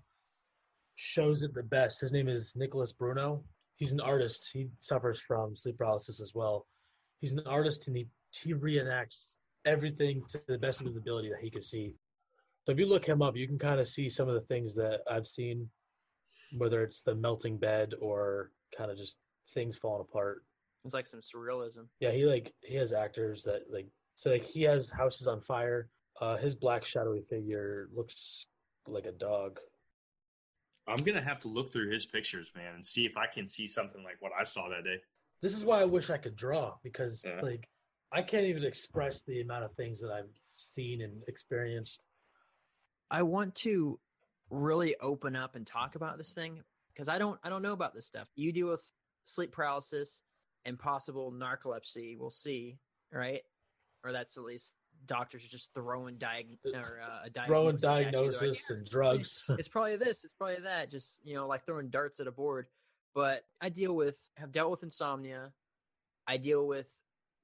shows it the best his name is Nicolas Bruno he's an artist he suffers from sleep paralysis as well he's an artist and he, he reenacts everything to the best of his ability that he can see so if you look him up you can kind of see some of the things that i've seen whether it's the melting bed or kind of just things falling apart It's like some surrealism. yeah, he like he has actors that like so like he has houses on fire. Uh his black shadowy figure looks like a dog. I'm gonna have to look through his pictures, man, and see if I can see something like what I saw that day. This is why I wish I could draw because Yeah. like I can't even express the amount of things that I've seen and experienced. I want to really open up and talk about this thing because I don't I don't know about this stuff. You deal with sleep paralysis and possible narcolepsy. We'll see, right? Or that's at least doctors are just throwing diag or uh, a Throwing diagnosis. you. They're like, diagnosis and drugs. <laughs> it's probably this, it's probably that. Just you know, like throwing darts at a board. But I deal with have dealt with insomnia. I deal with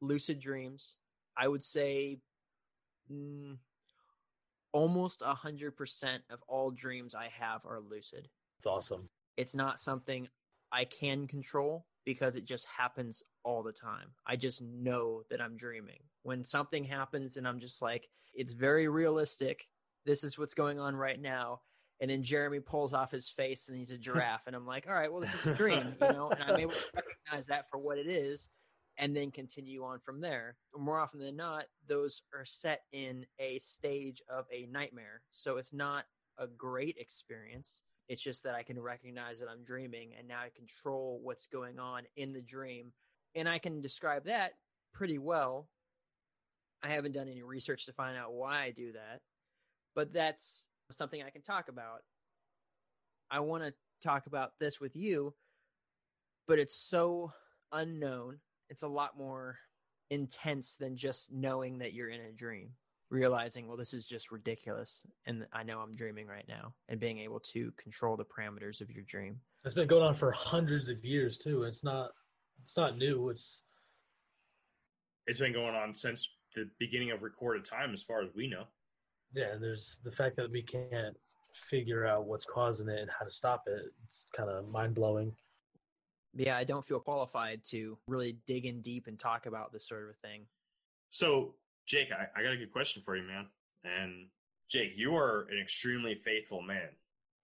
lucid dreams. I would say mm, almost a hundred percent of all dreams I have are lucid. it's awesome. It's not something I can control because it just happens all the time. I just know that I'm dreaming. When something happens and I'm just like, it's very realistic. This is what's going on right now. And then Jeremy pulls off his face and he's a <laughs> giraffe. And I'm like, all right, well, this is a dream, you know? And I'm able to recognize that for what it is and then continue on from there. More often than not, those are set in a stage of a nightmare. So it's not a great experience. It's just that I can recognize that I'm dreaming and now I control what's going on in the dream. And I can describe that pretty well. I haven't done any research to find out why I do that, but that's something I can talk about. I want to talk about this with you, but it's so unknown. It's a lot more intense than just knowing that you're in a dream realizing, well, this is just ridiculous. And I know I'm dreaming right now and being able to control the parameters of your dream. It's been going on for hundreds of years too. It's not it's not new. It's It's been going on since the beginning of recorded time, as far as we know. yeah, and there's the fact that we can't figure out what's causing it and how to stop it. It's kind of mind blowing. Yeah, I don't feel qualified to really dig in deep and talk about this sort of thing. So, Jake, I, I got a good question for you, man. And Jake, you are an extremely faithful man,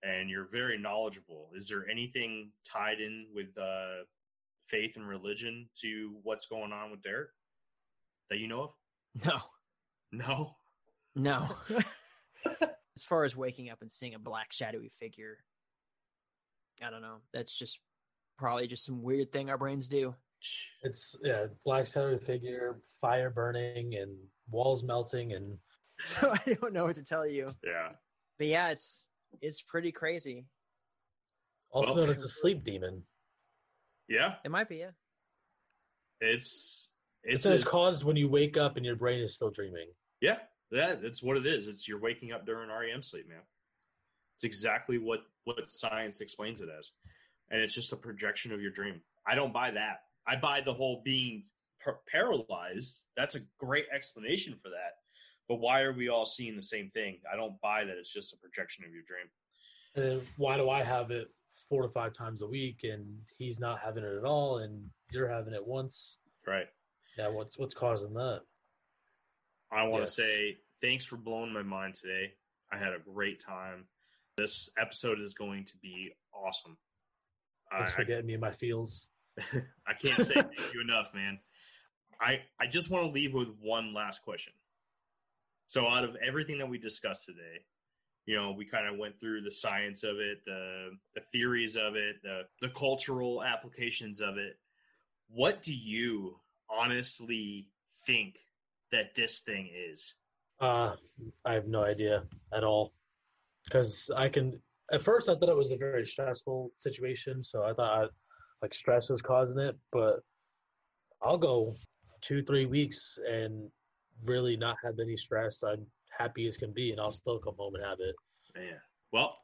and you're very knowledgeable. Is there anything tied in with uh, faith and religion to what's going on with Derek that you know of? No, No. no. <laughs> <laughs> as far as waking up and seeing a black shadowy figure, I don't know. That's just probably just some weird thing our brains do. It's yeah, black shadow figure, fire burning, and walls melting, and <laughs> So I don't know what to tell you. Yeah. But yeah, it's it's pretty crazy. also Well- known as a <laughs> sleep demon. Yeah. It might be, yeah. It's It it's says a- caused when you wake up and your brain is still dreaming. Yeah, that that's what it is. It's you're waking up during REM sleep, man. It's exactly what what science explains it as, and it's just a projection of your dream. I don't buy that. I buy the whole being par- paralyzed. That's a great explanation for that. But why are we all seeing the same thing? I don't buy that. It's just a projection of your dream. And then why do I have it four to five times a week and he's not having it at all and you're having it once? Right. Yeah, what's what's causing that? I want Yes. to say thanks for blowing my mind today. I had a great time. This episode is going to be awesome. Thanks I- for getting me in my feels. <laughs> I can't say thank you enough, man. I I just want to leave with one last question. So, out of everything that we discussed today, you know, we kind of went through the science of it, the the theories of it, the the cultural applications of it. What do you honestly think that this thing is? Uh, I have no idea at all. Because I can, at first, I thought it was a very stressful situation. So I thought like stress was causing it. But I'll go two, three weeks and really not have any stress. I'm happy as can be, and I'll still come home and have it. Man. Well,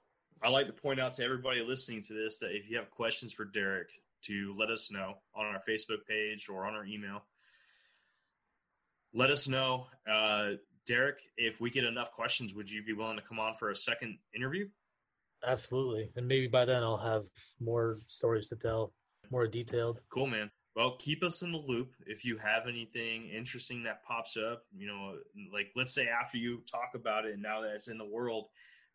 I like to point out to everybody listening to this that if you have questions for Derek, to let us know on our Facebook page or on our email. Let us know. Uh, Derek, if we get enough questions, would you be willing to come on for a second interview? Absolutely. And maybe by then I'll have more stories to tell, more detailed. Cool, man. Well, keep us in the loop if you have anything interesting that pops up. You know, like let's say after you talk about it, and now that it's in the world,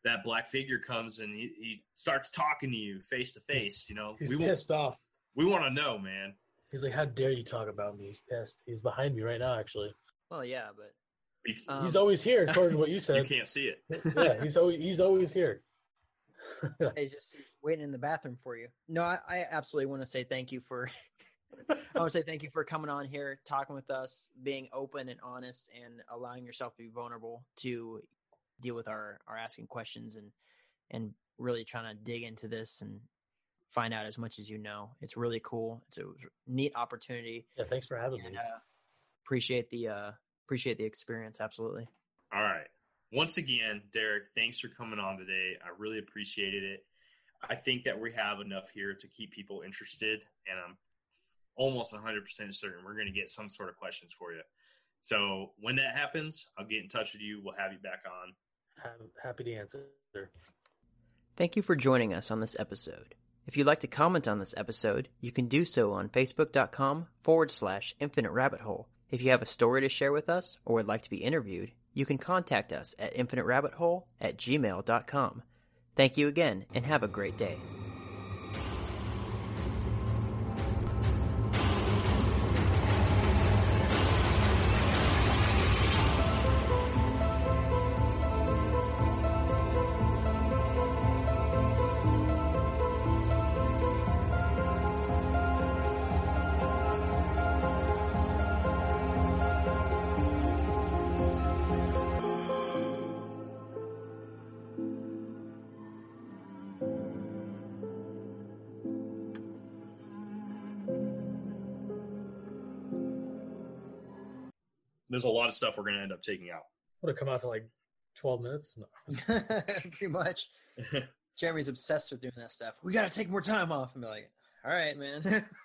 that black figure comes and he, he starts talking to you face to face. You know, He's we want pissed off. we want to know, man. He's like, "How dare you talk about me?" He's pissed. He's behind me right now. Actually, Well, yeah, but You, Um, he's always here, according to what you <laughs> said. you can't see it. yeah, he's always he's always here. <laughs> he's just waiting in the bathroom for you. No, I, I absolutely want to say thank you for. <laughs> I want to say thank you for coming on here, talking with us, being open and honest, and allowing yourself to be vulnerable to deal with our our asking questions and and really trying to dig into this and find out as much as you know. It's really cool. It's a neat opportunity, Yeah, thanks for having and me. uh, appreciate the uh, appreciate the experience. Absolutely. All right. Once again, Derek, thanks for coming on today. I really appreciated it. I think that we have enough here to keep people interested, and I'm almost 100% certain we're going to get some sort of questions for you. So when that happens, I'll get in touch with you. We'll have you back on. I'm happy to answer. Thank you for joining us on this episode. If you'd like to comment on this episode, you can do so on facebook.com forward slash infinite rabbit hole. If you have a story to share with us or would like to be interviewed, you can contact us at infinite rabbit hole at gmail.com. Thank you again and have a great day. There's a lot of stuff we're going to end up taking out. Would have come out to like twelve minutes. No. <laughs> Pretty much. <laughs> Jeremy's obsessed with doing that stuff. We got to take more time off and be like, all right, man. <laughs>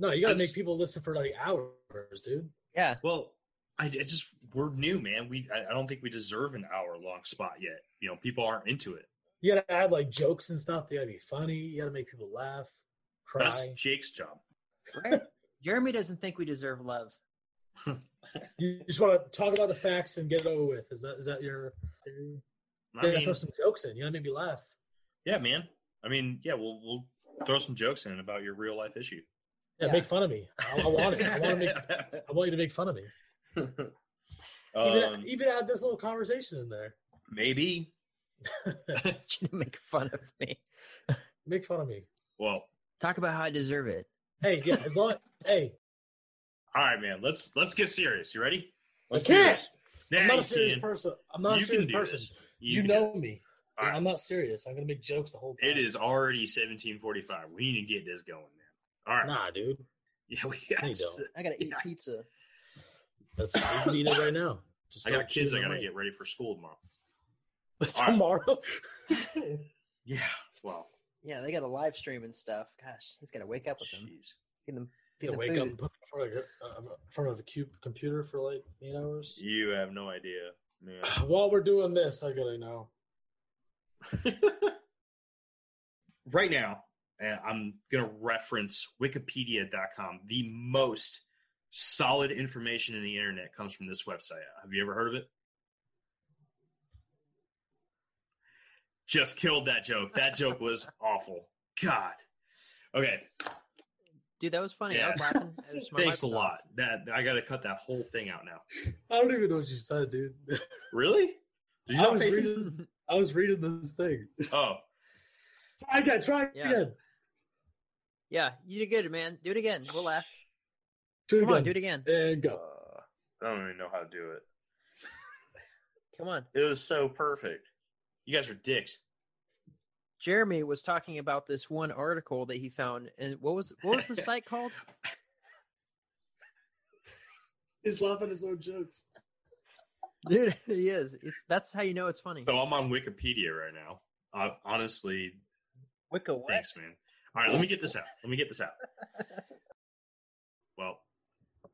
No, you got to make people listen for like hours, dude. yeah. well, I, I just, we're new, man. We, I, I don't think we deserve an hour long spot yet. You know, people aren't into it. You got to add like jokes and stuff. They got to be funny. You got to make people laugh, cry. That's Jake's job. Right? Jeremy doesn't think we deserve love. You just want to talk about the facts and get it over with. Is that is that your? You I gotta mean, throw some jokes in. You gotta make me laugh. yeah, man. I mean, yeah, we'll, we'll throw some jokes in about your real life issue. Yeah, Yeah. make fun of me. I, I want it. I want to make. I want you to make fun of me. <laughs> Even, um, even add this little conversation in there. maybe. <laughs> to make fun of me. Make fun of me. Well, Talk about how I deserve it. Hey, yeah, as long. hey, all right, man. Let's let's get serious. You ready? Let's I can't. Nah, I'm not a serious can. person. I'm not You a serious person. this. You, can know me. this. All right. I'm not serious. I'm gonna make jokes the whole time. It is already 1745. We need to get this going, man. All right. Nah, dude. Yeah, we got. You don't. I gotta eat Yeah. <laughs> pizza. That's we can eat it right now. <laughs> Just I got kids. I gotta away. get ready for school tomorrow. <laughs> tomorrow. Yeah. Well. Yeah, they got a live stream and stuff. Gosh, he's got to wake up with them. Jeez. Feed them, feed You them wake food. and put in front of, uh, in front of a cube computer for like eight hours. You have no idea, man. <sighs> While we're doing this, I gotta know. <laughs> right now, I'm to reference wikipedia.com. The most solid information in the internet comes from this website. Have you ever heard of it? Just killed that joke. That joke was <laughs> awful. God. Okay, Dude, that was funny. I Yeah. was laughing. Was- <laughs> thanks a off. lot. That I got to cut that whole thing out now. <laughs> I don't even know what you said, dude. <laughs> Really? Did you I was reading. I was reading this thing. Oh, Try again. Try Yeah. again. Yeah, you did good, man. Do it again. We'll laugh. Do it Come again. on, do it again. And Uh, go. I don't even know how to do it. Come on. It was so perfect. you guys are dicks. Jeremy was talking about this one article that he found, and what was what was the <laughs> site called? He's laughing his own jokes. Dude, <laughs> he is. It's that's how you know it's funny. So I'm on Wikipedia right now. Uh, honestly, Wicca what? thanks, man. All right, let me get this out. Let me get this out. <laughs> Well,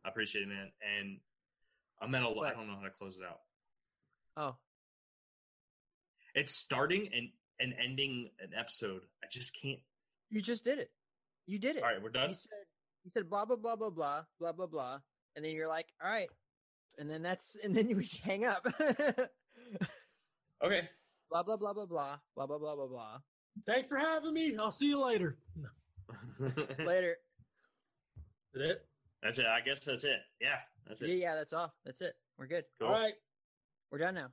I appreciate it, man. And I'm at a. What? I don't know how to close it out. Oh, It's starting and and ending an episode. I just can't. you just did it. You did it. All right, we're done. You said you said blah blah blah blah blah blah blah blah, and then you're like, all right, and then that's and then you hang up. Okay. blah blah blah blah blah blah blah blah blah blah. Thanks for having me. I'll see you later. Later. Is it? that's it. I guess that's it. Yeah, that's Yeah, it. yeah, that's all. That's it. We're good. Cool. All right. We're done now.